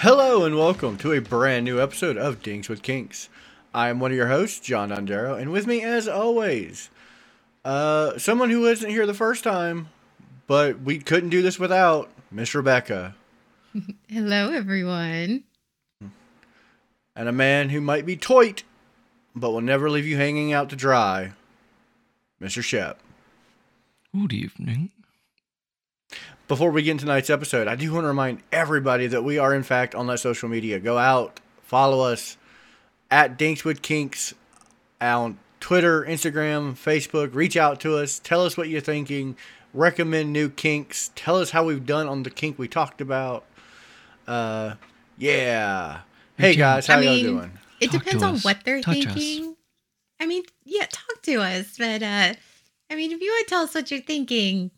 Hello and welcome to a brand new episode of Dinks with Kinks. I'm one of your hosts, John Dondero, and with me, as always, uh, someone who wasn't here the first time, but we couldn't do this without Miss Rebecca, Hello, everyone. and a man who might be toit, but will never leave you hanging out to dry, Mr. Shep. Good evening. Before we get into tonight's episode, I do want to remind everybody that we are, in fact, on that social media. Go out, follow us at Dinks with Kinks on Twitter, Instagram, Facebook. Reach out to us. Tell us what you're thinking. Recommend new kinks. Tell us how we've done on the kink we talked about. Uh, yeah. Hey guys, how I y'all mean, doing? It Talk depends on us. what they're Touch us. thinking. I mean, yeah, talk to us, but uh I mean, if you want to tell us what you're thinking,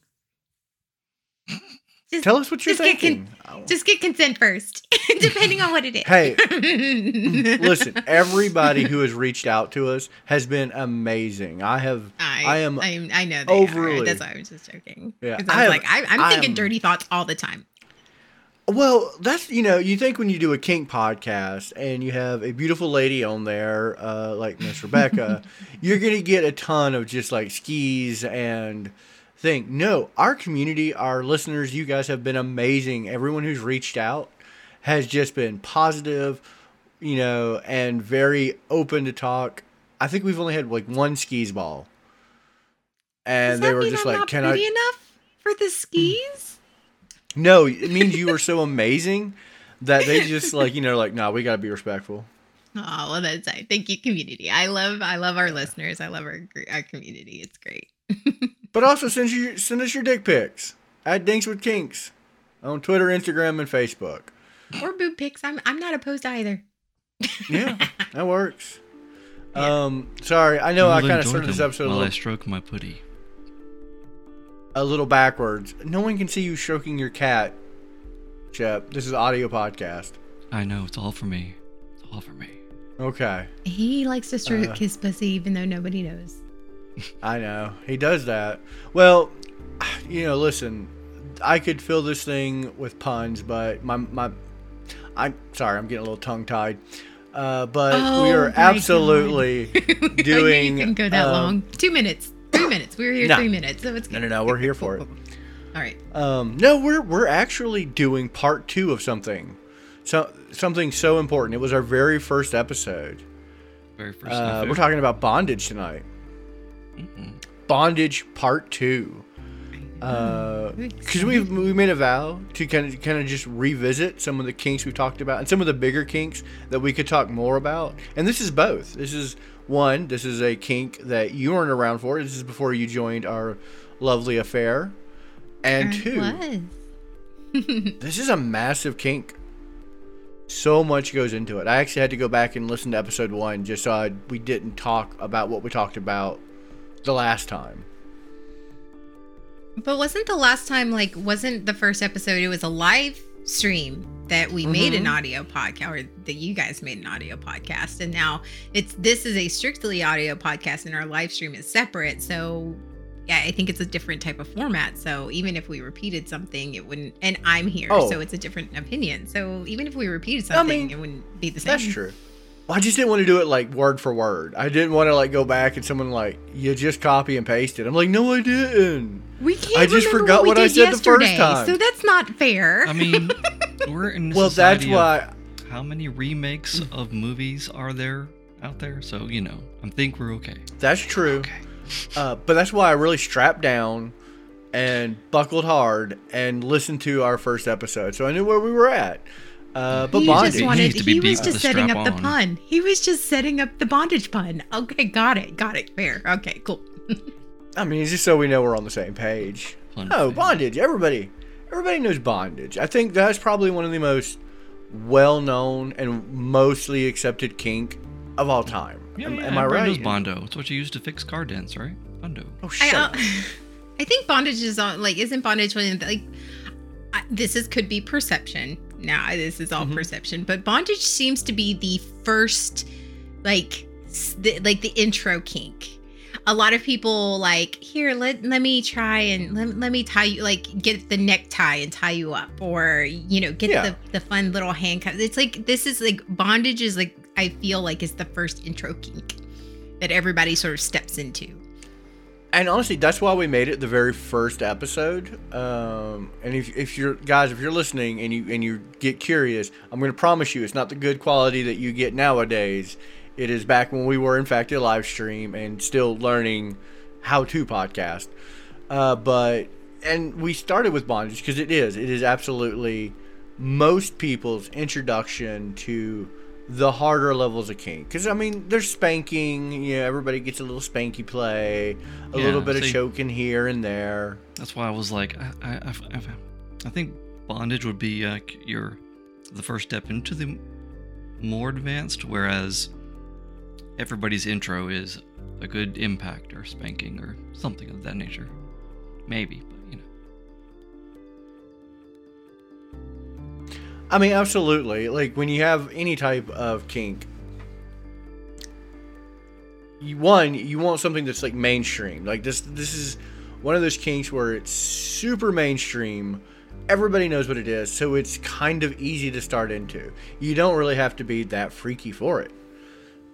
just Tell us what you're just get thinking. just get consent first, depending on what it is. Hey, Listen, everybody who has reached out to us has been amazing. I have I, I am I, I know they overly- Are. That's why I was just joking. Yeah, I I was am- like, I, I'm I thinking am- dirty thoughts all the time. Well, that's you know, you think when you do a kink podcast and you have a beautiful lady on there, uh, like Miss Rebecca, you're gonna get a ton of just like skis and thing. No, our community, our listeners, you guys have been amazing. Everyone who's reached out has just been positive, you know, and very open to talk. I think we've only had like one skis ball, and they were just I'm like, "Can I?" enough for the skis? No, it means you were so amazing that they just like you know like no, we gotta be respectful. Oh well, that's I thank you, community. I love I love our listeners. I love our our community. It's great. But also send you send us your dick pics at Dinks with Kinks on Twitter, Instagram, and Facebook. or boob pics. I'm I'm not opposed either. Yeah, that works. Yeah. Um, sorry, I know I You'll kind of enjoy started this them episode a while I little, stroke my putty. a little backwards. No one can see you stroking your cat, Shep. This is audio podcast. I know it's all for me. It's all for me. Okay, He likes to stroke Uh. his pussy even though nobody knows. I know he does that. Well, you know, listen, I could fill this thing with puns, but my my, I'm sorry, I'm getting a little tongue tied. Uh, but we Oh are my absolutely doing. you can go that um, long. Two minutes. Three minutes. We were here No. three minutes, so it's No, good. no, no, we're here for it. All right. Um, no, we're we're actually doing part two of something, so something so important. It was our very first episode. Very first. Uh, affair. we're talking about bondage tonight. Mhm. Bondage part two. Because we we made a vow to kind of kind of just revisit some of the kinks we talked about and some of the bigger kinks that we could talk more about. And this is both. This is one. This is a kink that you weren't around for. This is before you joined our lovely affair. And two, this is a massive kink. So much goes into it. I actually had to go back and listen to episode one just so I, we didn't talk about what we talked about the last time. But wasn't the last time like wasn't the first episode? It was a live stream that we made an Mhm. audio podcast, or that you guys made an audio podcast, and now it's this is a strictly audio podcast, and our live stream is separate. So yeah, I think it's a different type of format. So even if we repeated something, it wouldn't. And I'm here, Oh. so it's a different opinion. So even if we repeated I something, mean, it wouldn't be the same. That's true. Well, I just didn't want to do it like word for word. I didn't want to like go back and someone like you just copy and paste it. I'm like, no, I didn't. We can't. I just forgot we what I did said the first time. So that's not fair. I mean, we're in. a Well, that's society why. How many remakes of movies are there out there? So you know, I think we're okay. That's true. Okay. Uh, but that's why I really strapped down and buckled hard and listened to our first episode, so I knew where we were at. Uh, but he bondage. just wanted. needs to be He was just setting strap up the pun. He was just setting up the bondage pun. Okay, got it. Got it. Fair. Okay, cool. I mean, it's just so we know we're on the same page. Oh, thing. bondage. Everybody, everybody knows bondage. I think that's probably one of the most well-known and mostly accepted kink of all time. Yeah, am, yeah, am I everybody right? knows Bondo. It's what you use to fix car dents, right? Bondo. Oh, I, shut uh. I think bondage is on. Like, isn't bondage one of the, like? I, this is could be perception. Now this is all Mhm. perception, but bondage seems to be the first, like, the, like the intro kink. a lot of people like here let let me try and let, let me tie you like get the necktie and tie you up or you know get Yeah. the the fun little handcuffs. It's like this is like bondage is like I feel like is the first intro kink that everybody sort of steps into. And honestly, that's why we made it the very first episode. Um, and if, if you're guys, if you're listening and you and you get curious, I'm going to promise you, it's not the good quality that you get nowadays. It is back when we were in fact a live stream and still learning how to podcast. Uh, but and we started with bondage because it is it is absolutely most people's introduction to the harder levels of kink. Because I mean, there's spanking. You know, everybody gets a little spanky play, a Yeah, little bit of choking here and there. That's why I was like, I, I, I, I, I think bondage would be uh, your the first step into the more advanced, whereas everybody's intro is a good impact or spanking or something of that nature. Maybe, I mean, absolutely. Like when you have any type of kink, you, one you want something that's like mainstream. Like this, this is one of those kinks where it's super mainstream. Everybody knows what it is, so it's kind of easy to start into. You don't really have to be that freaky for it,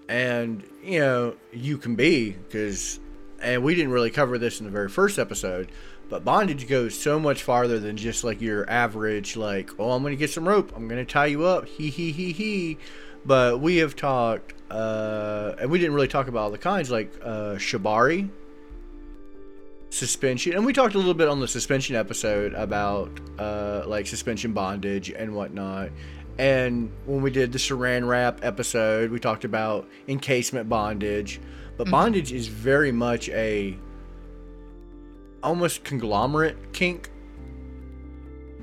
and you know you can be because, and we didn't really cover this in the very first episode. But bondage goes so much farther than just like your average, like, oh, I'm going to get some rope. I'm going to tie you up. He, he, he, he. But we have talked, uh, and we didn't really talk about all the kinds, like uh, shibari, suspension. And we talked a little bit on the suspension episode about uh, like suspension bondage and whatnot. And when we did the saran wrap episode, we talked about encasement bondage. But bondage is very much a almost conglomerate kink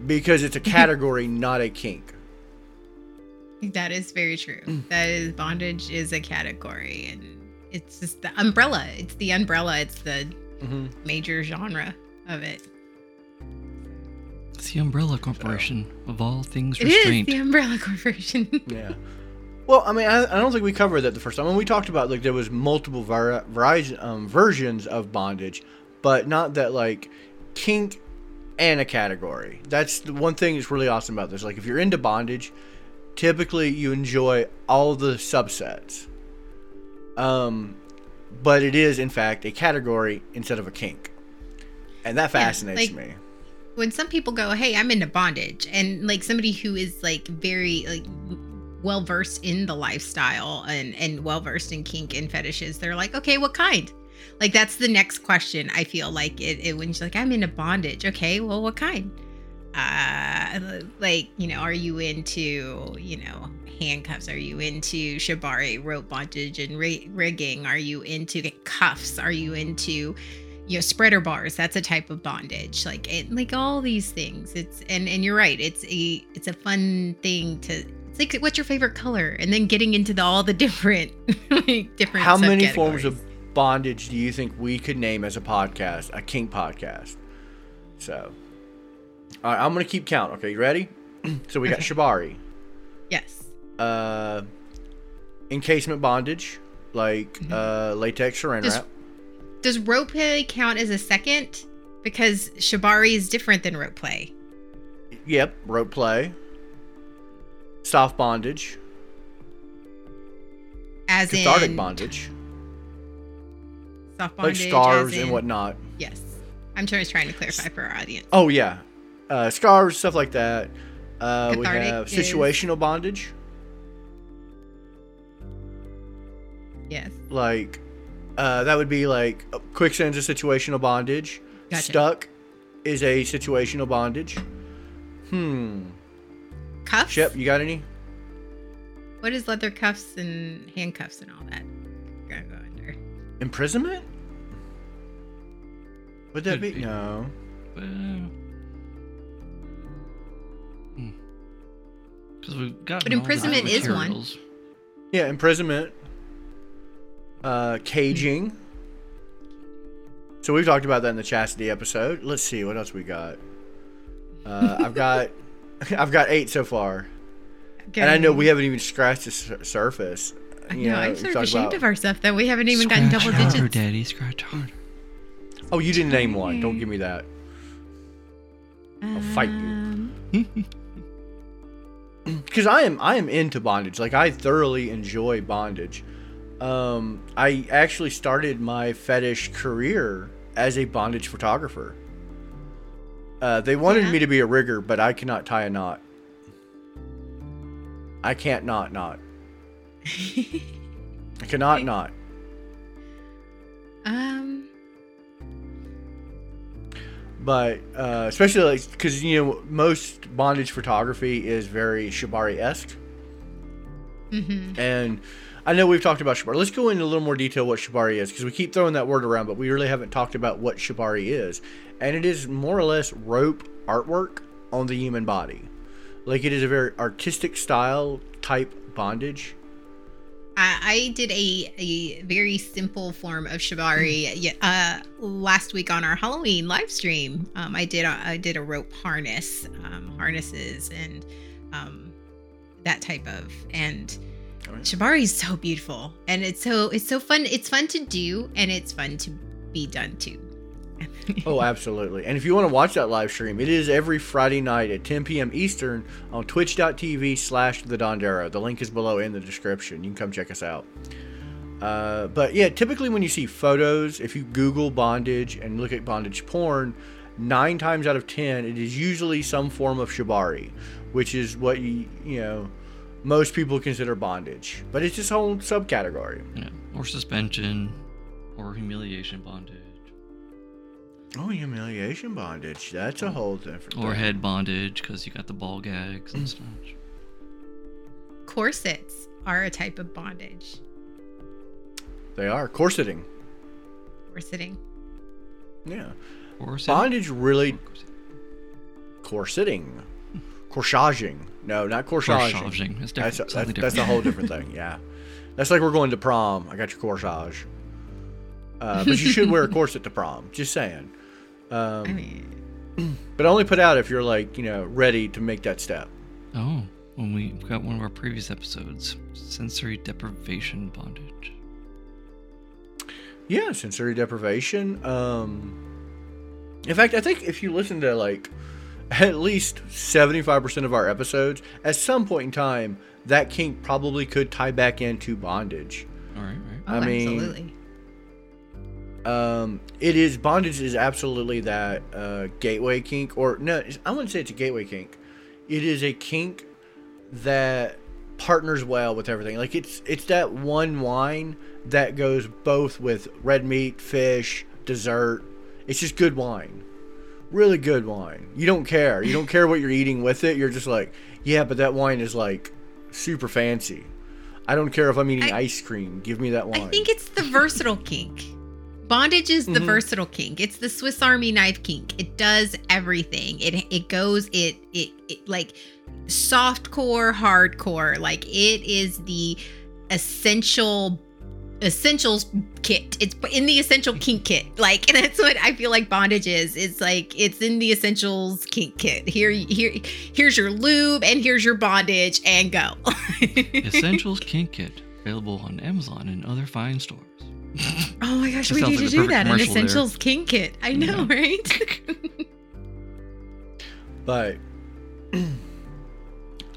because it's a category, not a kink. That is very true. That is bondage is a category and it's just the umbrella. It's the umbrella. It's the hmm major genre of it. It's the Umbrella Corporation of all things It is restraint. the umbrella corporation. Yeah. Well, I mean, I, I don't think we covered that the first time. I mean, we talked about like there was multiple vari- vari- um, versions of bondage, but not that like kink and a category. That's the one thing that's really awesome about this. Like, if you're into bondage, typically you enjoy all the subsets. Um, but it is in fact a category instead of a kink, and that fascinates like- me. when some people go, "Hey, I'm into bondage," and like somebody who is like very like well versed in the lifestyle and and well versed in kink and fetishes, they're like, "Okay, what kind?" Like that's the next question. I feel like it, it when she's like, "I'm into bondage." Okay, well, what kind? Uh, like you know, are you into you know handcuffs? Are you into shibari, rope bondage, and ri- rigging? Are you into cuffs? Are you into you know spreader bars that's a type of bondage like it like all these things it's and and you're right it's a it's a fun thing to it's like what's your favorite color and then getting into the, all the different like different How many forms of bondage do you think we could name as a podcast, a kink podcast? So, all right, I'm gonna keep count. Okay, you ready? so we got Okay. shibari, yes uh, encasement bondage, like Mhm. uh, latex saran Just- wrap. does rope play count as a second because shibari is different than rope play Yep, rope play, soft bondage, as cathartic in bondage, soft like bondage scarves in- and whatnot. yes i'm just trying to clarify for our audience Oh yeah, uh, scarves, stuff like that. Uh, we have is- situational bondage, yes like uh, that would be like quicksand's a situational bondage. Gotcha. Stuck is a situational bondage. Hmm. cuffs Shep, you got any? What is leather cuffs and handcuffs and all that? Gonna go under. Imprisonment? Would that be? be. No. Because we've got. But imprisonment is one. Yeah, imprisonment. Uh, caging. So we've talked about that in the chastity episode. Let's see what else we got. Uh, I've got, I've got eight so far, and I know we haven't even scratched the sur- surface. I you know, know, I'm sort of ashamed about- of our stuff that we haven't even gotten Scratch double harder, digits. Daddy. Scratch harder. Oh, you didn't name one. Don't give me that. I'll fight you. Um, because I am I am into bondage. Like I thoroughly enjoy bondage. Um, I actually started my fetish career as a bondage photographer. Uh, they wanted Yeah. me to be a rigger, but I cannot tie a knot. I can't knot knot. I cannot not. um, But uh, especially like because you know most bondage photography is very shibari esque. mhm. And I know we've talked about shibari. Let's go into a little more detail what shibari is because we keep throwing that word around, but we really haven't talked about what shibari is. And it is more or less rope artwork on the human body. Like it is a very artistic style type bondage. I, I did a, a very simple form of shibari uh, last week on our Halloween live stream. Um, I did a, I did a rope harness, um, harnesses, and um, that type of and shibari is so beautiful and it's so it's so fun. It's fun to do and it's fun to be done too. Oh, absolutely. And if you want to watch that live stream, it is every Friday night at 10 p.m. Eastern on twitch.tv slash the Dondero. The link is below in the description. You can come check us out. Uh, but yeah, typically when you see photos, if you Google bondage and look at bondage porn, nine times out of ten, it is usually some form of shibari, which is what you, you know, most people consider bondage. But it's just a whole subcategory. Yeah. Or suspension, or humiliation bondage, Oh, humiliation bondage. That's a whole different or thing. head bondage because you got the ball gags and such. Corsets are a type of bondage. They are. Corseting. Corseting. Yeah. Or sit- Bondage really or corseting, corsaging. No, not corsaging. Corsaging. It's That's different. a, that's, slightly that's a whole different thing. Yeah, that's like we're going to prom. I got your corsage. Uh, but you should wear a corset to prom. Just saying. Um, I mean, but only put out if you're like you know ready to make that step. Oh, when we got one of our previous episodes, sensory deprivation bondage. Yeah, sensory deprivation. Um, in fact, I think if you listen to like at least 75% of our episodes, at some point in time, that kink probably could tie back into bondage. All right, right. oh, I mean, absolutely. Um, it is bondage is absolutely that uh, gateway kink, or no, I wouldn't say it's a gateway kink. It is a kink that partners well with everything. Like it's it's that one wine that goes both with red meat, fish, dessert. It's just good wine, really good wine. You don't care. You don't care what you're eating with it. You're just like, yeah, but that wine is like super fancy. I don't care if I'm eating I- ice cream. Give me that wine. I think it's the versatile kink. Bondage is the Mhm. versatile kink. It's the Swiss Army knife kink. It does everything. It it goes it it, it like soft core, hardcore. Like it is the essential essentials kit. It's in the essential kink kit. Like and that's what I feel like bondage is. It's like it's in the essentials kink kit. Here here here's your lube and here's your bondage and go. Essentials Kink Kit, available on Amazon and other fine stores. Oh my gosh, we need to do that. An commercial there. essentials king kit. I know, right? but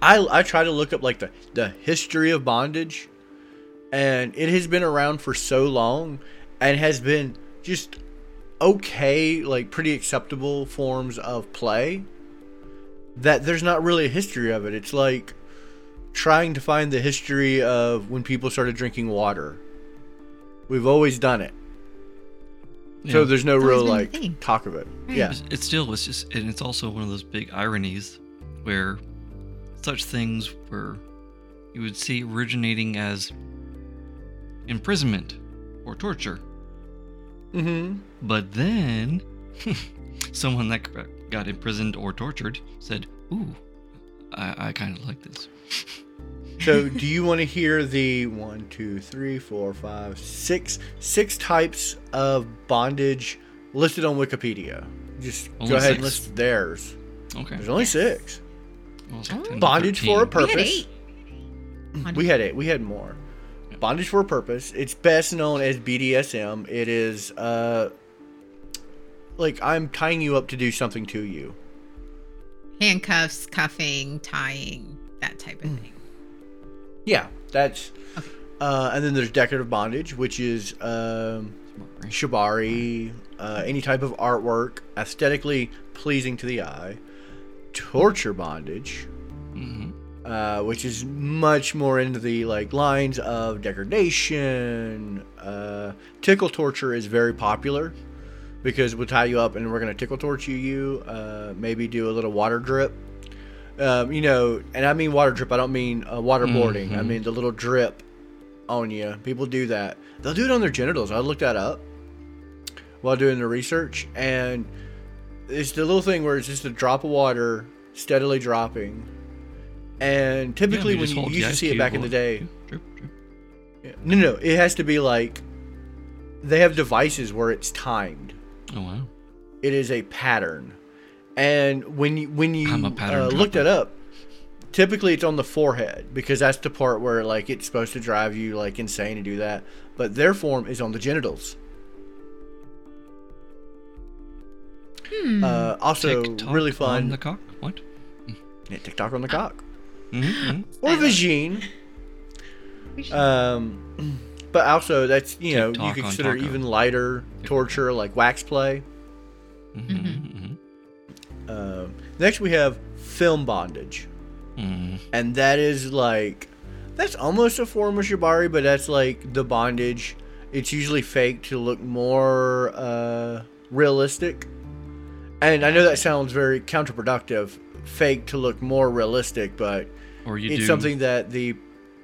I I try to look up like the the history of bondage, and it has been around for so long, and has been just okay, like pretty acceptable forms of play. That there's not really a history of it. It's like trying to find the history of when people started drinking water. We've always done it, so there's no It's real always been a like thing. talk of it. Right. Yeah. It's, it's still it's just and it's also one of those big ironies where such things were you would see originating as imprisonment or torture, Mm-hmm. but then someone that got imprisoned or tortured said, "Ooh, I, I kind of like this." So, do you want to hear the one, two, three, four, five, six, six types of bondage listed on Wikipedia? Just Only go ahead and list theirs. Okay. There's only six. Well, it's like 10 Bondage for a purpose. We had eight. We had eight. We had more. Bondage for a purpose. It's best known as BDSM. It is uh like I'm tying you up to do something to you. Handcuffs, cuffing, tying, that type of thing. Yeah, that's Okay. uh and then there's decorative bondage, which is um shibari, uh, any type of artwork, aesthetically pleasing to the eye. Torture bondage, hmm uh, which is much more into the like lines of degradation. Uh, tickle torture is very popular because we'll tie you up and we're gonna tickle torture you. Uh, maybe do a little water drip. Um, you know, and I mean water drip. I don't mean uh, waterboarding. I Mhm. mean the little drip on you. People do that. They'll do it on their genitals. I looked that up while doing the research, and it's the little thing where it's just a drop of water steadily dropping. And typically, when you used to see it back in the day, Drip, drip. yeah. no, no, it has to be like they have devices where it's timed. Oh wow. It is a pattern, and when you when you I'm a pattern uh, look dropper. that up, typically it's on the forehead because that's the part where like it's supposed to drive you like insane to do that. But their form is on the genitals. Hmm. Uh, also, TikTok really On fun. the cock. What? Yeah, TikTok on the cock Mm-hmm. or I love- vagine. Um, but also that's you know you TikTok could consider even lighter torture like wax play. Mm-hmm. Um, next we have film bondage, Mm-hmm. and that is like that's almost a form of shibari, but that's like the bondage. It's usually fake to look more uh, realistic, and I know that sounds very counterproductive. Fake to look more realistic, but it's do something that the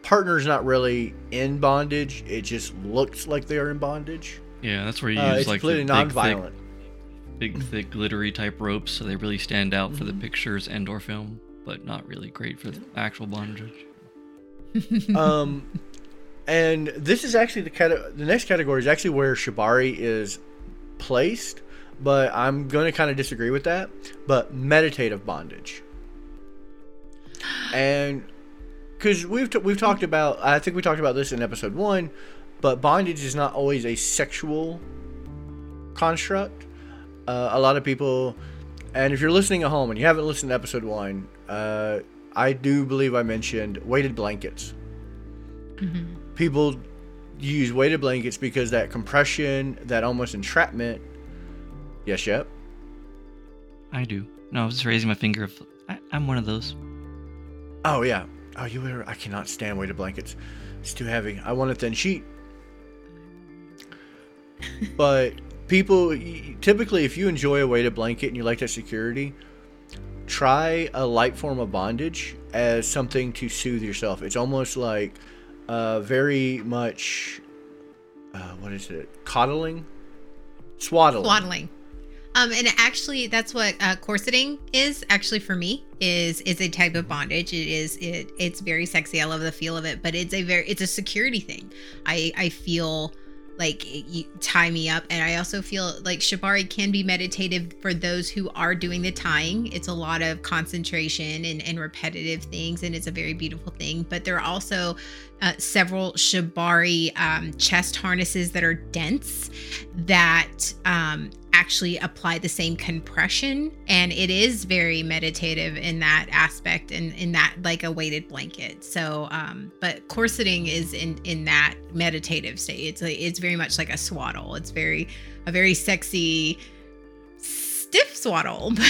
partner's not really in bondage. It just looks like they are in bondage. Yeah, that's where you Uh, use it's like completely non-violent. thick, big, thick, glittery type ropes, so they really stand out for the pictures and/or film, but not really great for the actual bondage. um, and this is actually the cate- the next category is actually where shibari is placed, but I'm going to kind of disagree with that. But meditative bondage, and because we've t- we've talked about, I think we talked about this in episode one, but bondage is not always a sexual construct. Uh, a lot of people, and if you're listening at home and you haven't listened to episode one, uh, I do believe I mentioned weighted blankets Mhm. people use weighted blankets because that compression, that almost entrapment. Yes, yep. I do. No, I was just raising my finger. If I, I'm one of those. Oh yeah. Oh, you were. I cannot stand weighted blankets. It's too heavy. I want a thin sheet. But people typically, if you enjoy a weighted blanket and you like that security, try a light form of bondage as something to soothe yourself. It's almost like uh, very much. Uh, what is it? Coddling, swaddling. Swaddling. Um, and actually, that's what uh, corseting is. Actually, for me, is is a type of bondage. It is it. It's very sexy. I love the feel of it, but it's a very it's a security thing. I I feel like tie me up, and I also feel like shibari can be meditative for those who are doing the tying. It's a lot of concentration and and repetitive things, and it's a very beautiful thing. But there are also uh, several shibari um, chest harnesses that are dense that um, actually apply the same compression. And it is very meditative in that aspect and in that like a weighted blanket. So um but corseting is in in that meditative state. It's like it's very much like a swaddle. It's very a very sexy stiff swaddle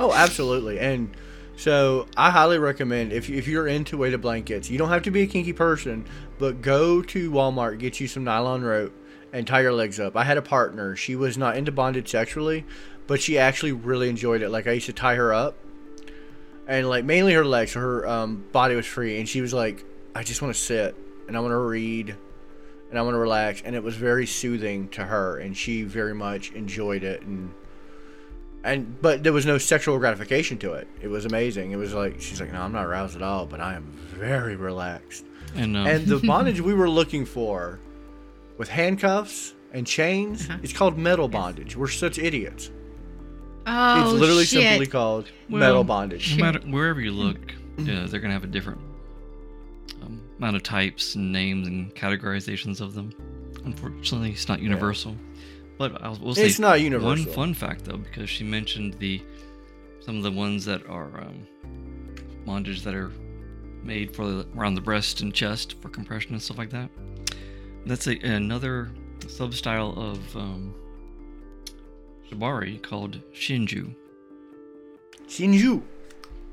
Oh, absolutely. And so I highly recommend if, you, if you're into weighted blankets, you don't have to be a kinky person, but go to Walmart, get you some nylon rope, and tie your legs up. I had a partner. She was not into bondage sexually, but she actually really enjoyed it. Like I used to tie her up, and like mainly her legs, her um, body was free, and she was like, "I just want to sit and I want to read." And I want to relax, and it was very soothing to her, and she very much enjoyed it. And and but there was no sexual gratification to it. It was amazing. It was like she's like, no, I'm not aroused at all, but I am very relaxed. And, um, And the bondage we were looking for, with handcuffs and chains, Uh-huh. it's called metal bondage. We're such idiots. oh it's literally shit. simply called Well, metal bondage. no matter wherever you look, yeah, they're gonna have a different um, amount of types and names and categorizations of them. Unfortunately, it's not universal. But I'll, we'll say It's not universal. one fun fact though, because she mentioned the some of the ones that are um, bondage that are made for the, around the breast and chest for compression and stuff like that. That's a, another substyle of um, shibari called shinju. Shinju.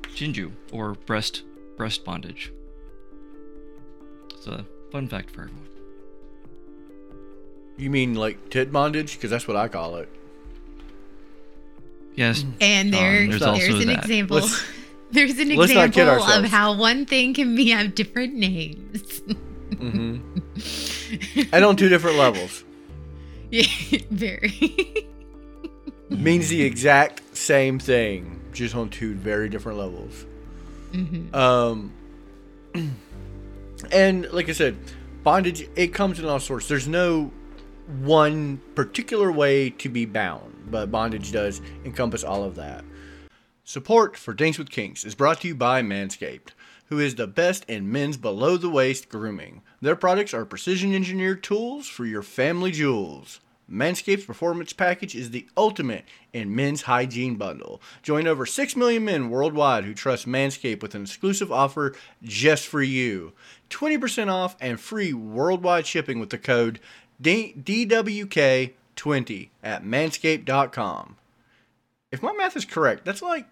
Shinju or breast breast bondage. It's a fun fact for everyone. You mean like tit bondage? Because that's what I call it. Yes, And there, there's there's, an that. example. Let's- there's an let's not kid example of how one thing can be have different names. hmm and on two different levels. yeah, very. Means the exact same thing, just on two very different levels. Mhm. Um, and like I said, bondage it comes in all sorts. There's no one particular way to be bound, but bondage does encompass all of that. Support for Dinks with Kinks is brought to you by Manscaped, who is the best in men's below the waist grooming. Their products are precision engineered tools for your family jewels. Manscaped's Performance Package is the ultimate in men's hygiene bundle. Join over 6 million men worldwide who trust Manscaped with an exclusive offer just for you 20% off and free worldwide shipping with the code D- DWK20 at manscaped.com. If my math is correct, that's like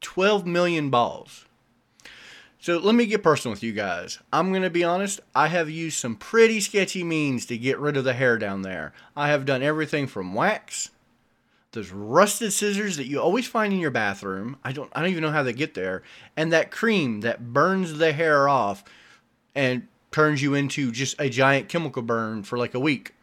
12 million balls. So let me get personal with you guys. I'm going to be honest, I have used some pretty sketchy means to get rid of the hair down there. I have done everything from wax, those rusted scissors that you always find in your bathroom. I don't I don't even know how they get there, and that cream that burns the hair off and turns you into just a giant chemical burn for like a week.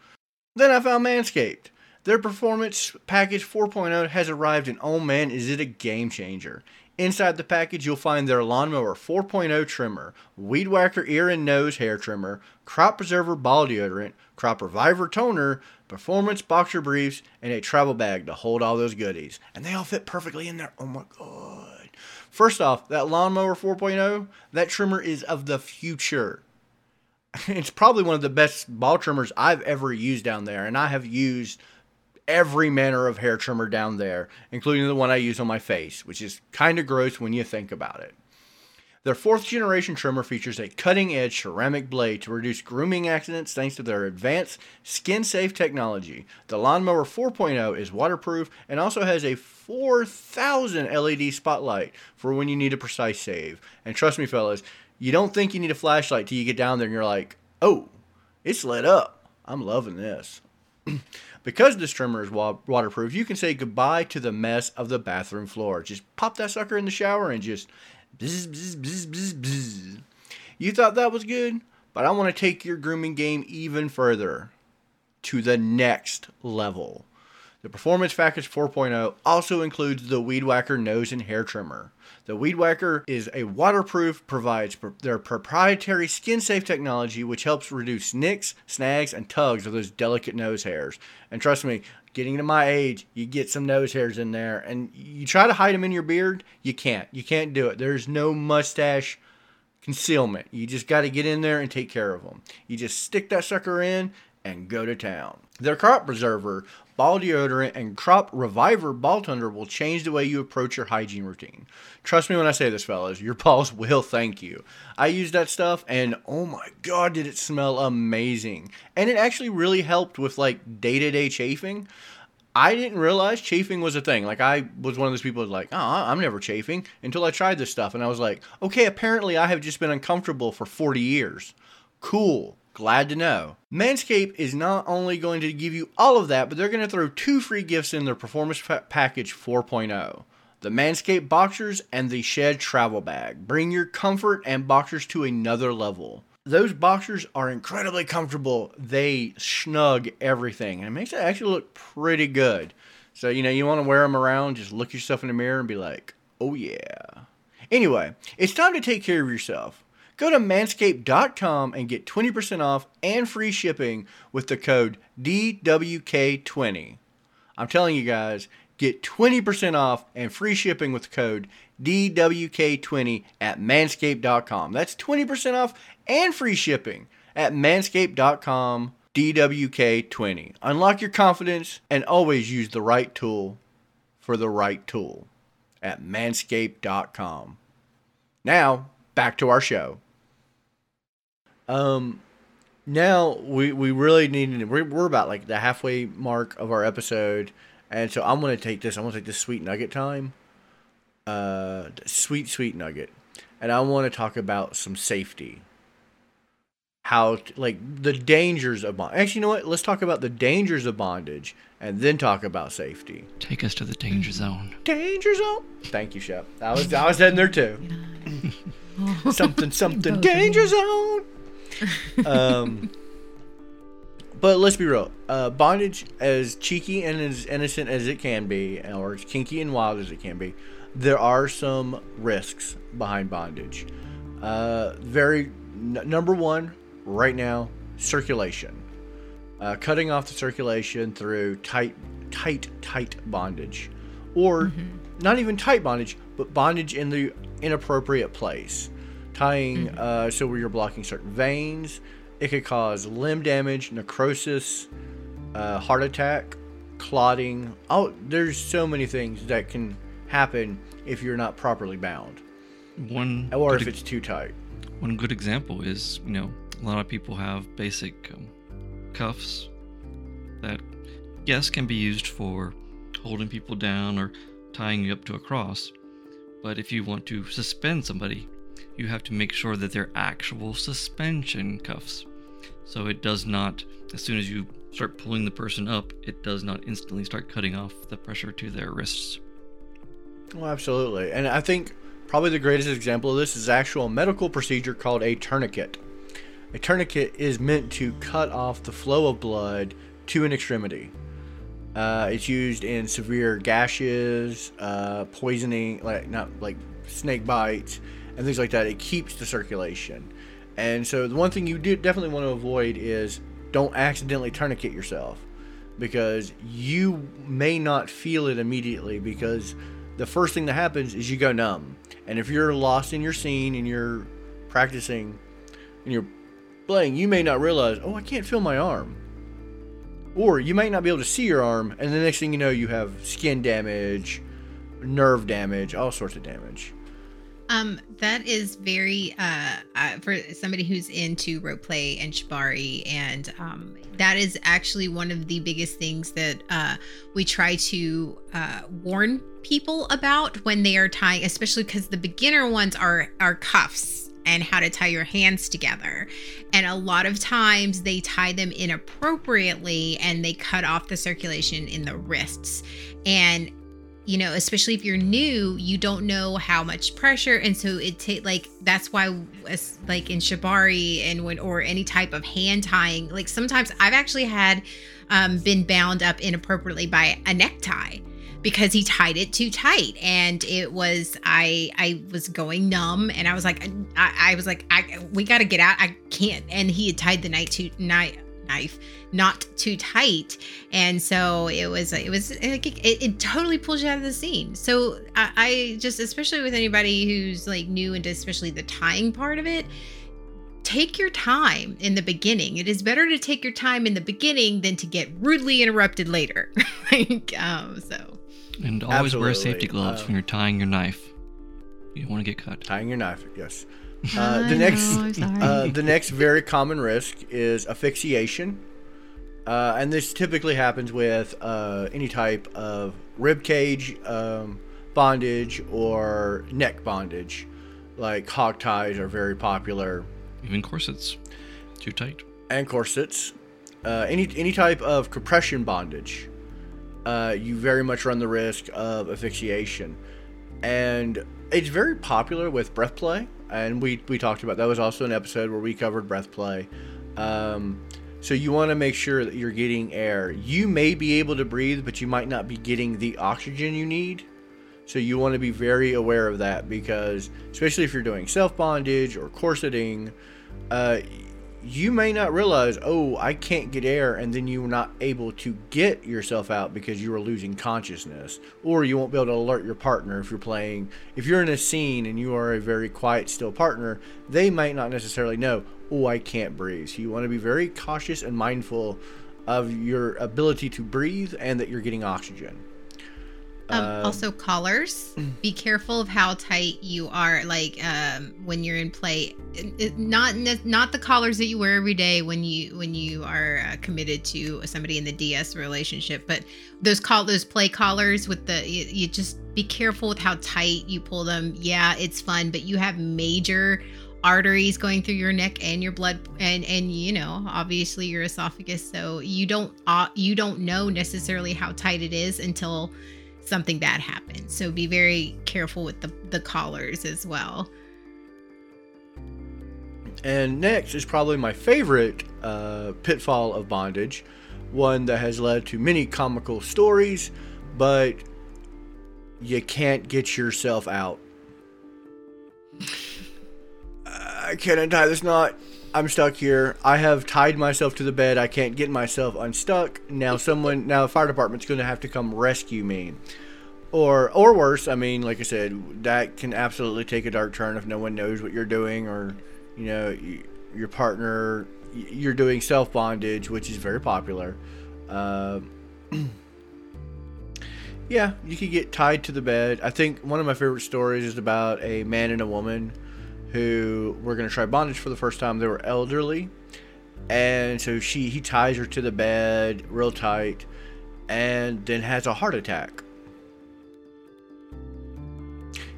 Then I found Manscaped. Their performance package 4.0 has arrived, and oh man, is it a game changer! Inside the package, you'll find their Lawnmower 4.0 trimmer, Weed Whacker ear and nose hair trimmer, Crop Preserver ball deodorant, Crop Reviver toner, Performance boxer briefs, and a travel bag to hold all those goodies. And they all fit perfectly in there. Oh my god. First off, that Lawnmower 4.0, that trimmer is of the future it's probably one of the best ball trimmers I've ever used down there, and I have used every manner of hair trimmer down there, including the one I use on my face, which is kind of gross when you think about it. Their fourth generation trimmer features a cutting edge ceramic blade to reduce grooming accidents thanks to their advanced skin safe technology. The Lawnmower 4.0 is waterproof and also has a 4000 LED spotlight for when you need a precise save. And trust me, fellas, you don't think you need a flashlight till you get down there and you're like, oh, it's lit up. I'm loving this. because this trimmer is wa- waterproof, you can say goodbye to the mess of the bathroom floor. Just pop that sucker in the shower and just. You thought that was good, but I want to take your grooming game even further to the next level. The Performance Package 4.0 also includes the Weed Whacker nose and hair trimmer. The Weed Whacker is a waterproof, provides pr- their proprietary skin safe technology which helps reduce nicks, snags, and tugs of those delicate nose hairs. And trust me, getting to my age, you get some nose hairs in there, and you try to hide them in your beard, you can't. You can't do it. There's no mustache concealment. You just got to get in there and take care of them. You just stick that sucker in and go to town. Their crop preserver, ball deodorant, and crop reviver ball Tender will change the way you approach your hygiene routine. Trust me when I say this, fellas, your balls will thank you. I used that stuff and oh my god, did it smell amazing. And it actually really helped with like day to day chafing. I didn't realize chafing was a thing. Like I was one of those people who's like, oh, I'm never chafing until I tried this stuff, and I was like, okay, apparently I have just been uncomfortable for 40 years. Cool. Glad to know. Manscaped is not only going to give you all of that, but they're going to throw two free gifts in their Performance pa- Package 4.0 the Manscaped Boxers and the Shed Travel Bag. Bring your comfort and boxers to another level. Those boxers are incredibly comfortable. They snug everything, and it makes it actually look pretty good. So, you know, you want to wear them around, just look yourself in the mirror and be like, oh yeah. Anyway, it's time to take care of yourself. Go to manscaped.com and get 20% off and free shipping with the code DWK20. I'm telling you guys, Get 20% off and free shipping with code DWK20 at manscaped.com. That's 20% off and free shipping at manscaped.com. DWK20. Unlock your confidence and always use the right tool for the right tool at manscaped.com. Now, back to our show. Um, now we we really need to, we're, we're about like the halfway mark of our episode and so i'm going to take this i'm going to take this sweet nugget time uh sweet sweet nugget and i want to talk about some safety. How t- like the dangers of bondage actually you know what let's talk about the dangers of bondage and then talk about safety. Take us to the danger zone. danger zone? Thank you shep. I was i was heading there too. Something something. Danger zone um but let's be real uh bondage as cheeky and as innocent as it can be or as kinky and wild as it can be there are some risks behind bondage. Uh very n- number one right now circulation. Uh, cutting off the circulation through tight tight tight bondage. Or not even tight bondage but bondage in the inappropriate place tying uh, so where you're blocking certain veins. It could cause limb damage necrosis uh, heart attack clotting. Oh there's so many things that can happen if you're not properly bound. One or if it's too tight. One good example is, you know, a lot of people have basic um, cuffs that, yes, can be used for holding people down or tying you up to a cross. But if you want to suspend somebody, you have to make sure that they're actual suspension cuffs. So it does not, as soon as you start pulling the person up, it does not instantly start cutting off the pressure to their wrists. Well, absolutely. And I think probably the greatest example of this is actual medical procedure called a tourniquet. A tourniquet is meant to cut off the flow of blood to an extremity. Uh, it's used in severe gashes, uh, poisoning, like not like snake bites, and things like that. It keeps the circulation. And so the one thing you do definitely want to avoid is don't accidentally tourniquet yourself because you may not feel it immediately because the first thing that happens is you go numb. And if you're lost in your scene and you're practicing and you're playing, you may not realize, oh, I can't feel my arm. Or you might not be able to see your arm, and the next thing you know, you have skin damage, nerve damage, all sorts of damage. Um, that is very uh, uh for somebody who's into rope play and shibari, and um, that is actually one of the biggest things that uh we try to uh warn people about when they are tying, especially because the beginner ones are are cuffs and how to tie your hands together. And a lot of times they tie them inappropriately and they cut off the circulation in the wrists. And you know, especially if you're new, you don't know how much pressure, and so it take like that's why, like in shibari and when or any type of hand tying, like sometimes I've actually had um, been bound up inappropriately by a necktie because he tied it too tight, and it was I I was going numb, and I was like I, I was like I we got to get out, I can't, and he had tied the night too knife knife not too tight and so it was it was it, it, it totally pulls you out of the scene so I, I just especially with anybody who's like new into especially the tying part of it take your time in the beginning it is better to take your time in the beginning than to get rudely interrupted later like um so And always wear safety gloves Uh, when you're tying your knife. You don't want to get cut. Tying your knife, yes. Uh, the next, know, uh, the next very common risk is asphyxiation, uh, and this typically happens with uh, any type of rib cage um, bondage or neck bondage. Like hog ties are very popular, Even corsets. Too tight. and corsets. Uh, any any type of compression bondage, uh, you very much run the risk of asphyxiation, and it's very popular with breath play. And we we talked about that was also an episode where we covered breath play. Um, so you want to make sure that you're getting air. You may be able to breathe, but you might not be getting the oxygen you need. So you want to be very aware of that because, especially if you're doing self bondage or corseting, uh, you may not realize, oh, I can't get air, and then you're not able to get yourself out because you are losing consciousness, or you won't be able to alert your partner if you're playing. If you're in a scene and you are a very quiet, still partner, they might not necessarily know, oh, I can't breathe. So you want to be very cautious and mindful of your ability to breathe and that you're getting oxygen. Um, um, also collars. Be careful of how tight you are. Like um, when you're in play, it, not not the collars that you wear every day when you when you are uh, committed to somebody in the DS relationship, but those call those play collars with the you, you just be careful with how tight you pull them. Yeah, it's fun, but you have major arteries going through your neck and your blood and and you know obviously your esophagus so you don't uh, you don't know necessarily how tight it is until something bad happens. So be very careful with the, the collars as well. And next is probably my favorite uh, pitfall of bondage, one that has led to many comical stories, but you can't get yourself out. I can't untie this knot. I'm stuck here. I have tied myself to the bed. I can't get myself unstuck. Now someone, now the fire department's going to have to come rescue me. Or, or worse, I mean, like I said, that can absolutely take a dark turn if no one knows what you're doing, or, you know, your partner, you're doing self bondage, which is very popular. Uh, yeah, you could get tied to the bed. I think one of my favorite stories is about a man and a woman who were going to try bondage for the first time. They were elderly, and so she he ties her to the bed real tight, and then has a heart attack.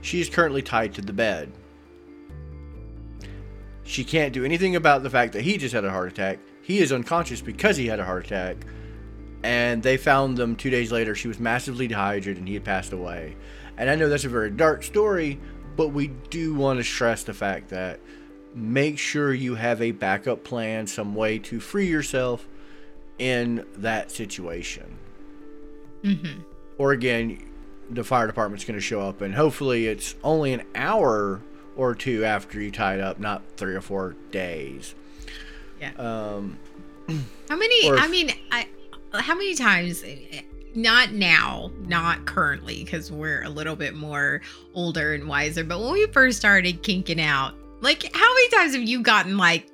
She is currently tied to the bed. She can't do anything about the fact that he just had a heart attack. He is unconscious because he had a heart attack. And they found them two days later. She was massively dehydrated and he had passed away. And I know that's a very dark story, but we do want to stress the fact that make sure you have a backup plan, some way to free yourself in that situation. Mm-hmm. Or again, the fire department's going to show up, and hopefully it's only an hour or two after you tied up, not three or four days. Yeah. Um, how many? I mean, I how many times not now, not currently, because we're a little bit more older and wiser. But when we first started kinking out, like, how many times have you gotten like,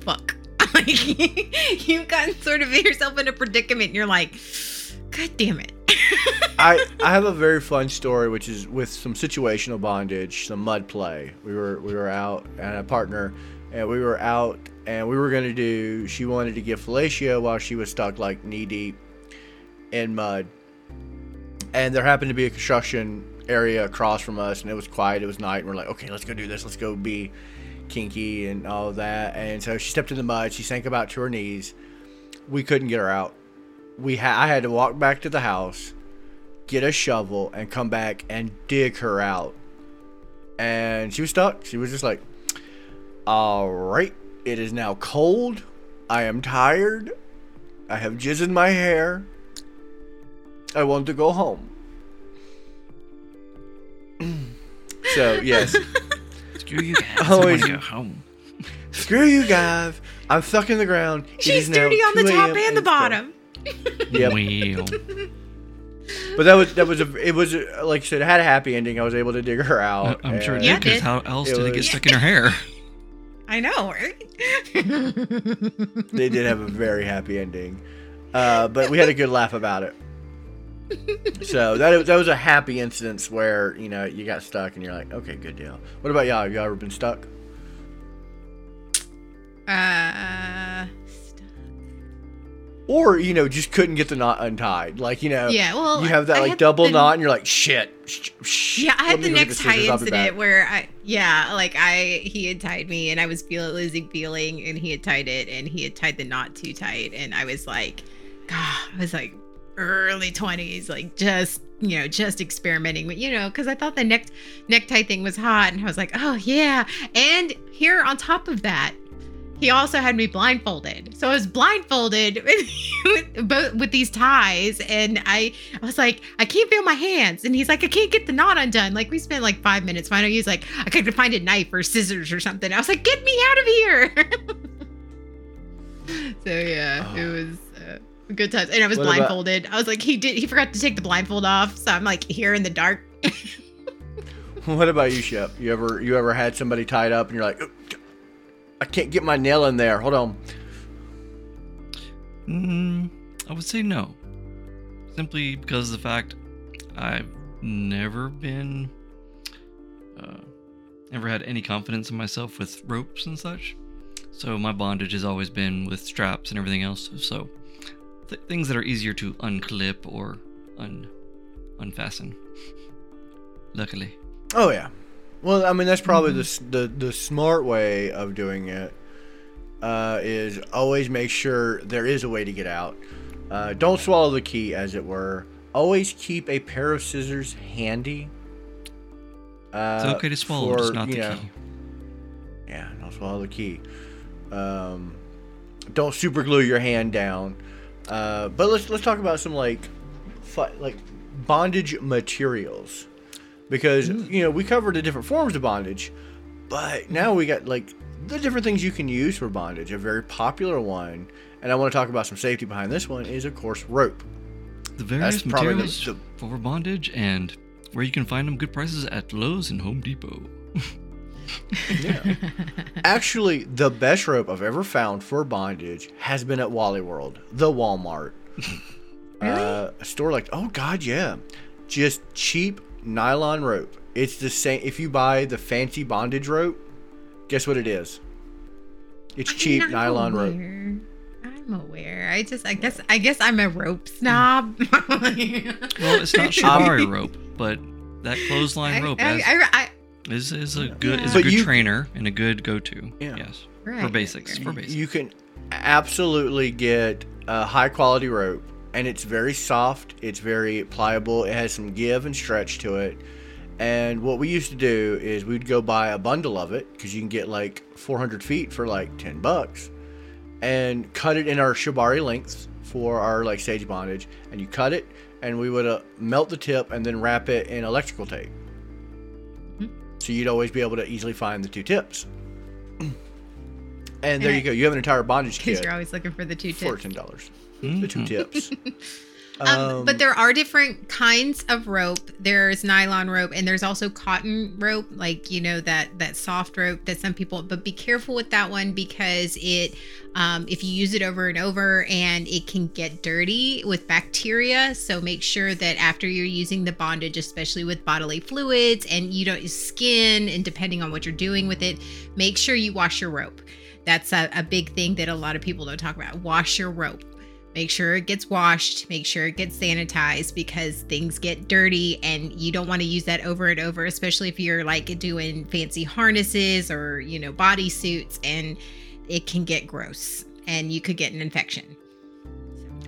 fuck? like, you've gotten sort of yourself in a predicament. And you're like, God damn it. I I have a very fun story, which is with some situational bondage, some mud play. We were we were out and a partner, and we were out and we were gonna do. She wanted to give fellatio while she was stuck like knee deep in mud. And there happened to be a construction area across from us, and it was quiet. It was night. And we're like, okay, let's go do this. Let's go be kinky and all of that. And so she stepped in the mud. She sank about to her knees. We couldn't get her out. We ha- I had to walk back to the house, get a shovel, and come back and dig her out. And she was stuck. She was just like, all right, it is now cold. I am tired. I have jizz in my hair. I want to go home. so yes. Screw you guys. Always I go home. Screw you guys. I'm stuck in the ground. She's dirty on the top and the bottom. Yep. But that was that was a it was a, like I said it had a happy ending. I was able to dig her out. I'm sure it did because how else it did was, it get stuck in her hair? I know, right? they did have a very happy ending, uh, but we had a good laugh about it so that that was a happy instance where you know you got stuck and you're like, okay, good deal. What about y'all? Have y'all ever been stuck? Uh, stuck. Or you know just couldn't get the knot untied. Like you know, yeah. Well, you have that like double the, knot and you're like, shit. Sh- yeah, I had the next high incident where I yeah, like I he had tied me and I was feeling losing feeling and he had tied it and he had tied the knot too tight and I was like, God, I was like early 20s like just you know just experimenting but you know because i thought the neck necktie thing was hot and i was like oh yeah. And here on top of that he also had me blindfolded. So i was blindfolded with, both with these ties and i i was like i can't feel my hands. And he's like i can't get the knot undone. Like we spent like five minutes finally he's like i couldn't find a knife or scissors or something. I was like get me out of here. So yeah, it oh. was good times. And I was What about- blindfolded. I was like, he did. He forgot to take the blindfold off, so I'm like here in the dark. What about you, Shep? You ever you ever had somebody tied up and you're like, "Oh, I can't get my nail in there. Hold on. Mm, I would say no. Simply because of the fact I've never been, uh, never had any confidence in myself with ropes and such. So my bondage has always been with straps and everything else. So th- things that are easier to unclip or un unfasten. Luckily. Oh yeah. Well, I mean that's probably the s the the smart way of doing it. Uh, is always make sure there is a way to get out. Uh, don't swallow the key, as it were. Always keep a pair of scissors handy. Uh, It's okay to swallow, for, not the know- key. Yeah, don't swallow the key. Um, don't super glue your hand down. Uh, but let's let's talk about some like, fi- like bondage materials, because you know we covered the different forms of bondage, but now we got like the different things you can use for bondage. A very popular one, and I want to talk about some safety behind this one is of course rope. The various the- materials the- for bondage and where you can find them good prices at Lowe's and Home Depot. Yeah. Actually, the best rope I've ever found for bondage has been at Wally World, the Walmart. Uh, a store like, oh god, yeah, just cheap nylon rope. It's the same. If you buy the fancy bondage rope, guess what it is? It's I mean, cheap I'm nylon rope. I'm aware. I just, I guess, I guess I'm a rope snob. Well, it's not shibari rope, but that clothesline rope I, is, I, I, is, is a good is But a good you- trainer and a good go-to. Yeah. Yes, Right, for basics. For basics. You can absolutely get a high quality rope, and it's very soft. It's very pliable. It has some give and stretch to it. And what we used to do is we'd go buy a bundle of it because you can get like 400 feet for like 10 bucks, and cut it in our shibari lengths for our like sage bondage. And you cut it, and we would uh, melt the tip and then wrap it in electrical tape. So you'd always be able to easily find the two tips. And there you go. You have an entire bondage kit you're always looking for the two tips. for ten dollars. Hmm. The two tips. Um, but there are different kinds of rope. There's nylon rope, and there's also cotton rope, like you know that that soft rope that some people. But be careful with that one because it, um, if you use it over and over, and it can get dirty with bacteria. So make sure that after you're using the bondage, especially with bodily fluids and you don't skin, and depending on what you're doing with it, make sure you wash your rope. That's a, a big thing that a lot of people don't talk about. Wash your rope make sure it gets washed make sure it gets sanitized because things get dirty and you don't want to use that over and over especially if you're like doing fancy harnesses or you know body suits and it can get gross and you could get an infection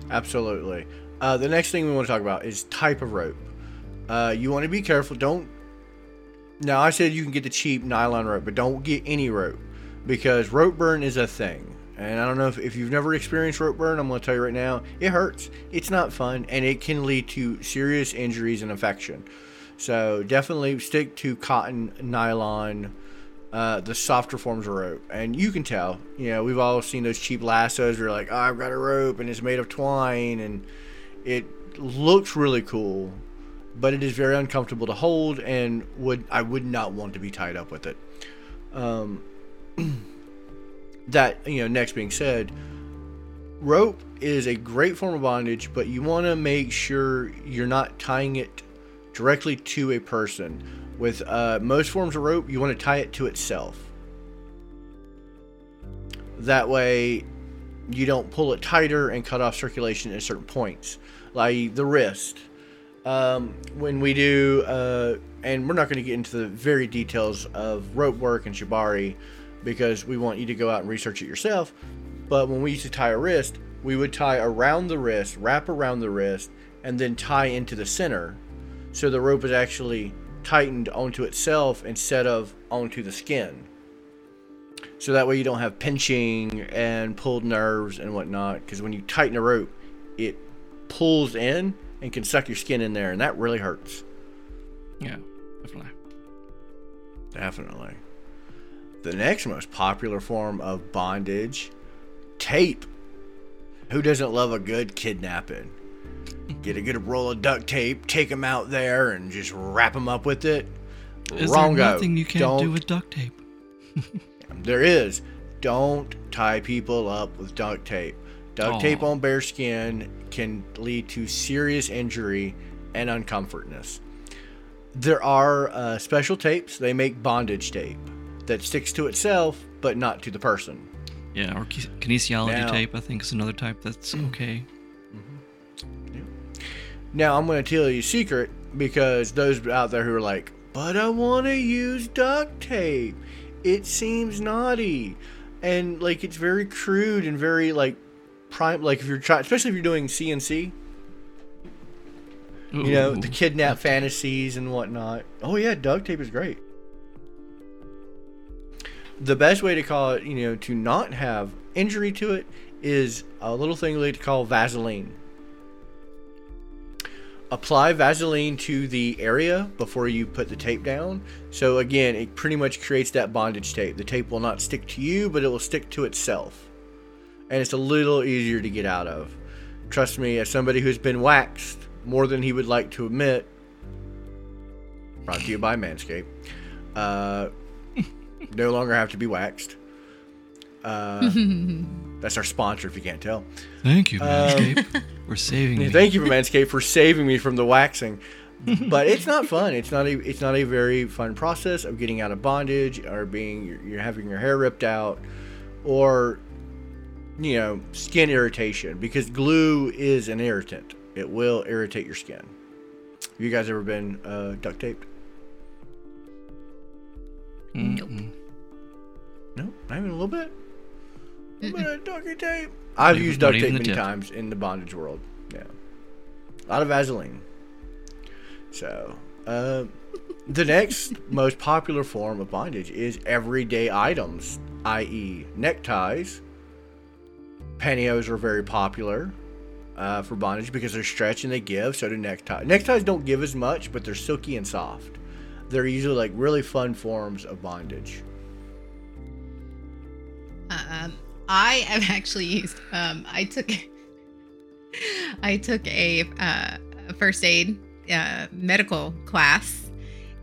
Absolutely. Uh, the next thing we want to talk about is type of rope. Uh, you want to be careful. Don't. Now I said you can get the cheap nylon rope, but don't get any rope because rope burn is a thing. And I don't know if, if you've never experienced rope burn, I'm going to tell you right now, it hurts. It's not fun, and it can lead to serious injuries and infection. So definitely stick to cotton, nylon, uh, the softer forms of rope. And you can tell, you know, we've all seen those cheap lassos where you're like, oh, I've got a rope and it's made of twine and it looks really cool, but it is very uncomfortable to hold and would I would not want to be tied up with it. Um, that you know, next being said, rope is a great form of bondage, but you want to make sure you're not tying it directly to a person. With uh, most forms of rope, you want to tie it to itself. That way, you don't pull it tighter and cut off circulation at certain points, like the wrist. Um, when we do, uh, and we're not going to get into the very details of rope work and shibari because we want you to go out and research it yourself. But when we used to tie a wrist, we would tie around the wrist, wrap around the wrist, and then tie into the center. So the rope is actually tightened onto itself instead of onto the skin. So that way you don't have pinching and pulled nerves and whatnot. Because when you tighten a rope, it pulls in and can suck your skin in there, and that really hurts. Yeah, definitely. Definitely. The next most popular form of bondage tape. Who doesn't love a good kidnapping? Get a good roll of duct tape, take them out there, and just wrap them up with it. Is Wrongo. there nothing you can't Don't- do with duct tape? There is. Don't tie people up with duct tape. Duct tape on bare skin can lead to serious injury and uncomfortness. There are uh, special tapes. They make bondage tape that sticks to itself, but not to the person. Yeah, or kinesiology Now- tape, I think, is another type that's okay. Mm-hmm. Now, I'm going to tell you a secret because those out there who are like, but I want to use duct tape. It seems naughty. And like it's very crude and very like prime like if you're trying especially if you're doing CNC, you know, the kidnap fantasies and whatnot. Oh yeah, duct tape is great. The best way to call it, you know, to not have injury to it is a little thing to call Vaseline. Apply Vaseline to the area before you put the tape down. So again, it pretty much creates that bondage tape. The tape will not stick to you, but it will stick to itself. And it's a little easier to get out of. Trust me, as somebody who's been waxed more than he would like to admit, brought to you by Manscaped, uh, no longer have to be waxed. Uh, that's our sponsor, if you can't tell. Thank you, Um, We're saving Yeah, thank you for Manscaped for saving me from the waxing. but it's not fun. It's not a it's not a very fun process of getting out of bondage or being you're, you're having your hair ripped out or you know skin irritation because glue is an irritant. It will irritate your skin. Have you guys ever been uh, duct taped? Mm-mm. No, not even a little bit. A little bit of duct tape. I've Not used duct tape many tip. times in the bondage world. Yeah, a lot of Vaseline. So, uh, the next most popular form of bondage is everyday items, i.e., neckties. Pantyhose are very popular uh, for bondage because they're stretch and they give. So do neckties. Neckties don't give as much, but they're silky and soft. They're usually like really fun forms of bondage. Um, I have actually used. Um, I took. I took a, uh, first aid uh, medical class,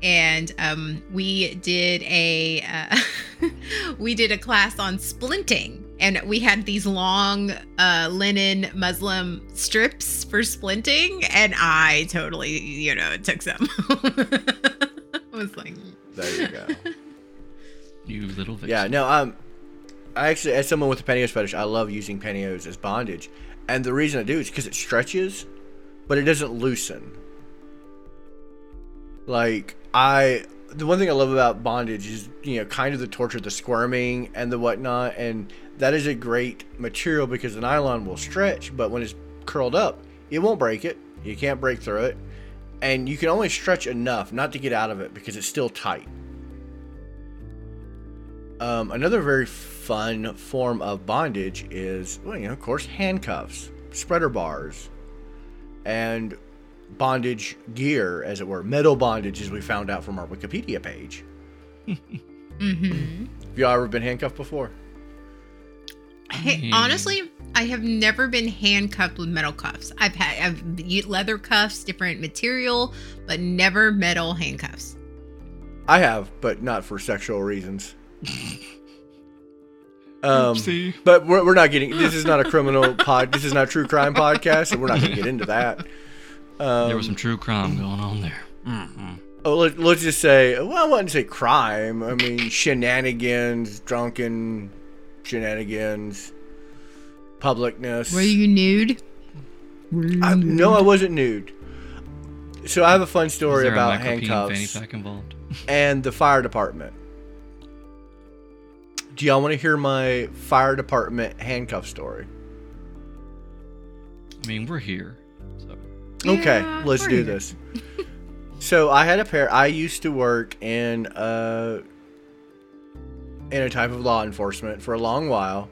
and um, we did a uh, we did a class on splinting, and we had these long uh, linen muslin strips for splinting, and I totally, you know, took some. I was like, There you go. You little vixen. Yeah, no, um, I actually, as someone with a pantyhose fetish, I love using pantyhose as bondage, and the reason I do is because it stretches, but it doesn't loosen. Like I, the one thing I love about bondage is you know kind of the torture, the squirming and the whatnot, and that is a great material because the nylon will stretch, but when it's curled up, it won't break it. You can't break through it, and you can only stretch enough not to get out of it because it's still tight. Um, another very fun form of bondage is, well, you know, of course, handcuffs, spreader bars, and bondage gear, as it were. Metal bondage, as we found out from our Wikipedia page. mm-hmm. Have y'all ever been handcuffed before? Hey, honestly, I have never been handcuffed with metal cuffs. I've had I've leather cuffs, different material, but never metal handcuffs. I have, but not for sexual reasons. Um, Oopsie. but we're, we're not getting. This is not a criminal pod. This is not a true crime podcast, so we're not going to get into that. Um, there was some true crime going on there. Mm-hmm. Oh, let, let's just say, well, I wouldn't say crime. I mean, shenanigans, drunken shenanigans, publicness. Were you nude? I, no, I wasn't nude. So I have a fun story there a about fanny handcuffs pack involved? and the fire department. Do y'all want to hear my fire department handcuff story? I mean, we're here. So Okay, Yeah, let's do here. this. so I had a pair. I used to work in uh in a type of law enforcement for a long while,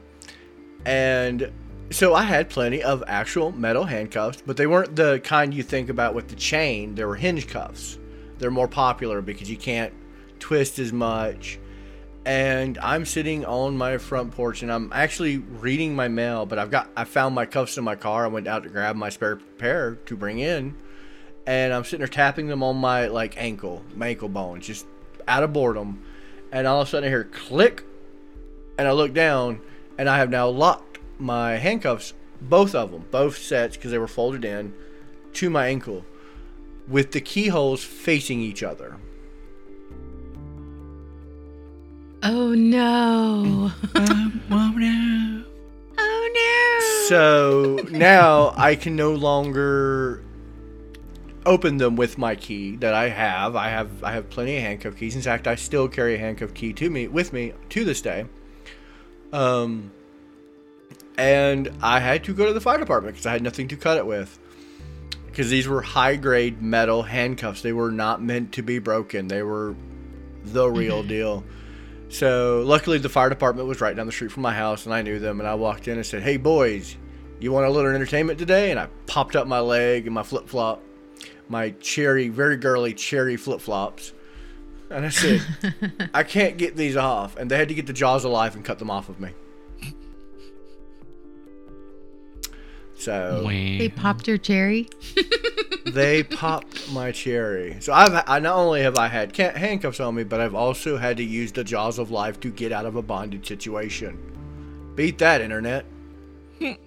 and so I had plenty of actual metal handcuffs, but they weren't the kind you think about with the chain. They were hinge cuffs. They're more popular because you can't twist as much, and I'm sitting on my front porch and I'm actually reading my mail, but I've got I found my cuffs in my car. I went out to grab my spare pair to bring in, and I'm sitting there tapping them on my like ankle, my ankle bone, just out of boredom, and all of a sudden I hear click, and I look down, and I have now locked my handcuffs, both of them, both sets because they were folded in, to my ankle, with the keyholes facing each other. Oh no. oh no. Oh no. So now I can no longer open them with my key that I have. I have I have plenty of handcuff keys. In fact, I still carry a handcuff key to me with me to this day. Um, and I had to go to the fire department because I had nothing to cut it with. Because these were high grade metal handcuffs. They were not meant to be broken. They were the real mm-hmm. deal. So luckily, the fire department was right down the street from my house, and I knew them. And I walked in and said, "Hey, boys, you want a little entertainment today?" And I popped up my leg and my flip flop, my cherry, very girly cherry flip flops, and I said, "I can't get these off." And they had to get the jaws alive and cut them off of me. So They popped your cherry. they popped my cherry. So I've I not only have I had ca- handcuffs on me, but I've also had to use the jaws of life to get out of a bondage situation. Beat that, internet.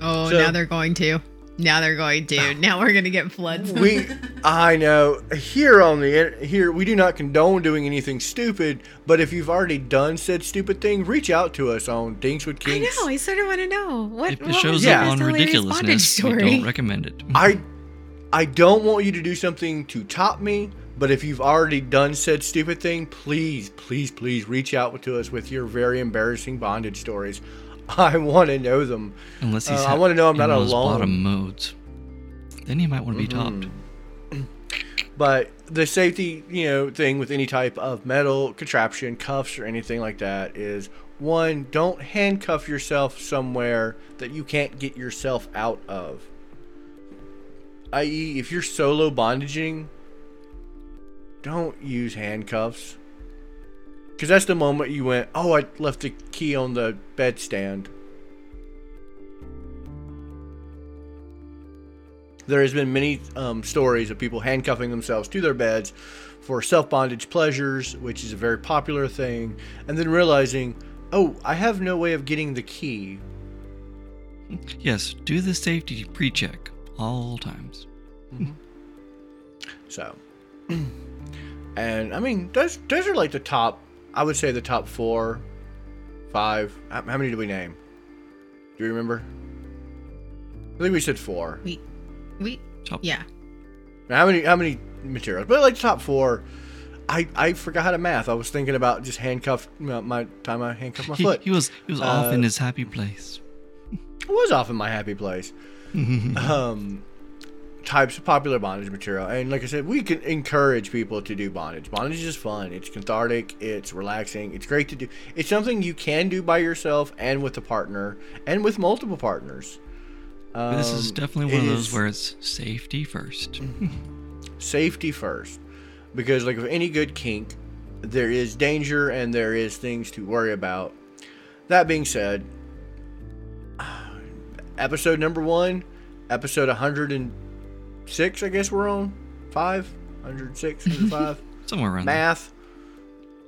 Oh, So- now they're going to. Now they're going to. Now we're gonna get floods. We, I know. Here on the here, we do not condone doing anything stupid. But if you've already done said stupid thing, reach out to us on Dinks with Kinks. I know. I sort of want to know what. If what it shows Yeah. up on ridiculousness, we don't recommend it. I, I don't want you to do something to top me. But if you've already done said stupid thing, please, please, please reach out to us with your very embarrassing bondage stories. I want to know them. Unless he's Uh, I wanna know I'm not those alone. bottom modes. Then you might want to be topped. But the safety, you know, thing with any type of metal contraption, cuffs or anything like that is one, don't handcuff yourself somewhere that you can't get yourself out of. I.e., if you're solo bondaging, don't use handcuffs. Because that's the moment you went, oh, I left the key on the bedstand. There has been many um, stories of people handcuffing themselves to their beds for self bondage pleasures, which is a very popular thing, and then realizing, oh, I have no way of getting the key. Yes, do the safety pre-check all times. So, and I mean, those those are like the top. I would say the top four, five. How, how many did we name? Do you remember? I think we said four. We, we, Top. yeah. How many? How many materials? But like top four. I, I forgot how to math. I was thinking about just handcuff my, my time I handcuffed my He, foot. he was he was off Uh, in his happy place. I was off in my happy place. um, types of popular bondage material, and like I said, we can encourage people to do bondage. Bondage is fun. It's cathartic. It's relaxing. It's great to do. It's something you can do by yourself and with a partner, and with multiple partners. But this is Um, definitely one of those where it's safety first. safety first, because like with any good kink, there is danger and there is things to worry about. That being said, episode number one, episode 106, I guess we're on. Five? 106, 105. Somewhere around there. Math.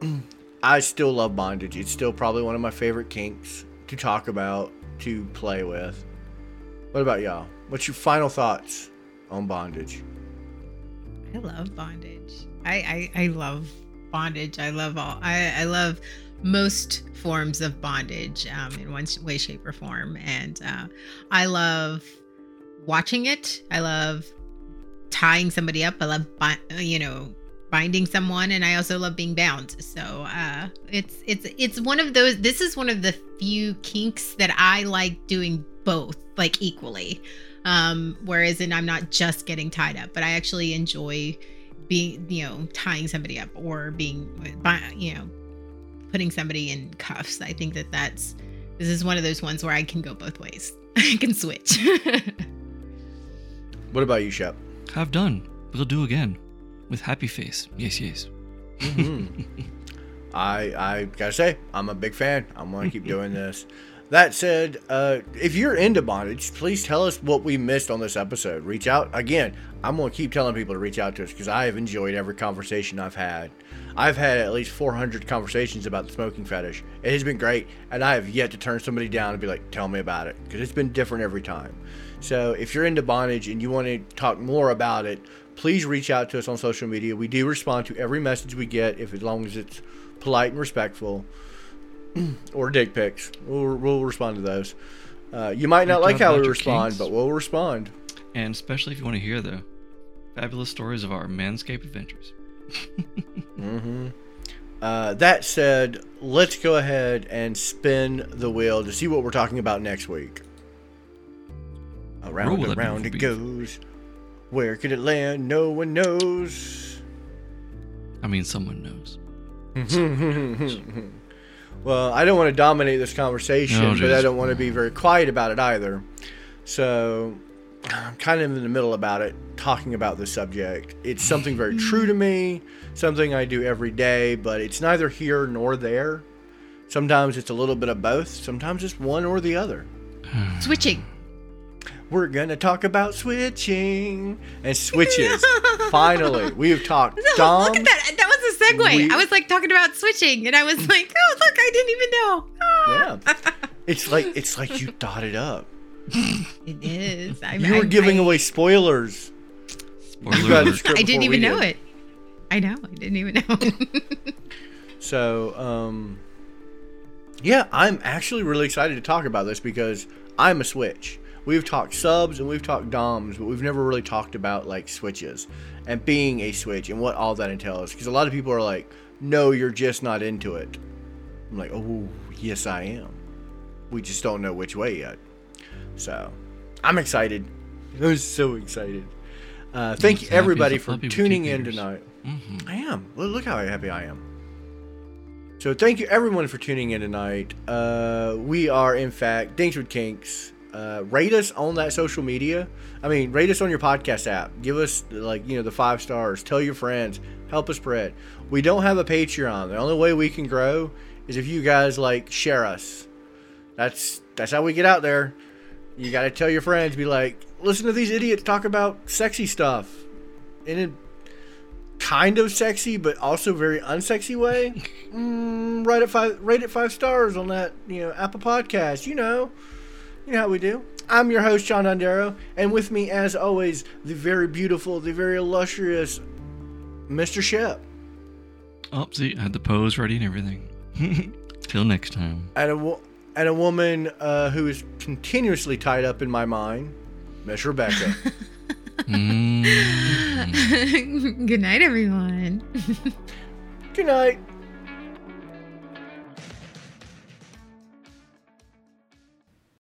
I still love bondage. It's still probably one of my favorite kinks to talk about, to play with. What about y'all? What's your final thoughts on bondage? I love bondage. I, I I love bondage. I love all. I I love most forms of bondage um, in one way, shape, or form, and uh, I love watching it. I love tying somebody up. I love you know binding someone, and I also love being bound. So uh, it's it's it's one of those. This is one of the few kinks that I like doing both like equally um whereas and i'm not just getting tied up but i actually enjoy being you know tying somebody up or being you know putting somebody in cuffs i think that that's this is one of those ones where i can go both ways i can switch What about you, Shep? Have done. We'll do again. With happy face. Yes, yes. Mhm. I I gotta say, I'm a big fan. I'm gonna keep doing this. That said, uh, if you're into bondage, please tell us what we missed on this episode. Reach out again. I'm gonna keep telling people to reach out to us because I have enjoyed every conversation I've had. I've had at least 400 conversations about the smoking fetish. It has been great, and I have yet to turn somebody down and be like, "Tell me about it," because it's been different every time. So if you're into bondage and you want to talk more about it, please reach out to us on social media. We do respond to every message we get, if as long as it's polite and respectful or dick pics. We'll, we'll respond to those. Uh, you might not like how we respond, kinks. but we'll respond. And especially if you want to hear the fabulous stories of our manscape adventures. mm-hmm. Uh, that said, let's go ahead and spin the wheel to see what we're talking about next week. Around and that around it beautiful goes. Where could it land? No one knows. I mean, someone knows. well, I don't want to dominate this conversation, No, but I don't want to be very quiet about it either. So I'm kind of in the middle about it, talking about the subject. It's something very true to me, something I do every day, but it's neither here nor there. Sometimes it's a little bit of both, sometimes it's one or the other. Switching. We're going to talk about switching and switches. Finally, we've talked No, look at that. That was a segue. we- I was like talking about switching, and I was like, oh, look, I didn't even know. Ah. Yeah. It's like it's like you thought it up. It is. I, You were I- giving I, away spoilers. Spoiler You got a alert. script I didn't even know did. it. I know. I didn't even know. So, um, yeah, I'm actually really excited to talk about this because I'm a switch. We've talked subs and we've talked DOMs, but we've never really talked about like switches and being a switch and what all that entails. Because a lot of people are like, no, you're just not into it. I'm like, oh, yes, I am. We just don't know which way yet. So, I'm excited. I'm so excited. Uh, thank you, everybody, for puppy with two tuning in tonight. Mhm. I am. Look, look how happy I am. So thank you everyone for tuning in tonight. Uh, we are in fact Dinks with Kinks. Uh, rate us on that social media. I mean, rate us on your podcast app. Give us like you know the five stars. Tell your friends. Help us spread. We don't have a Patreon. The only way we can grow is if you guys like share us. That's that's how we get out there. You got to tell your friends. Be like, listen to these idiots talk about sexy stuff, and it kind of sexy, but also very unsexy way. Mm, rate it five, rate it five stars on that, you know, Apple Podcast. You know, you know how we do. I'm your host, John Dondero, and with me, as always, the very beautiful, the very illustrious Mr. Shep, Oh, see, I had the pose ready and everything. Till next time. and a wo- and a woman uh, who is continuously tied up in my mind, Miss Rebecca. Mm. Good night, everyone. Good night.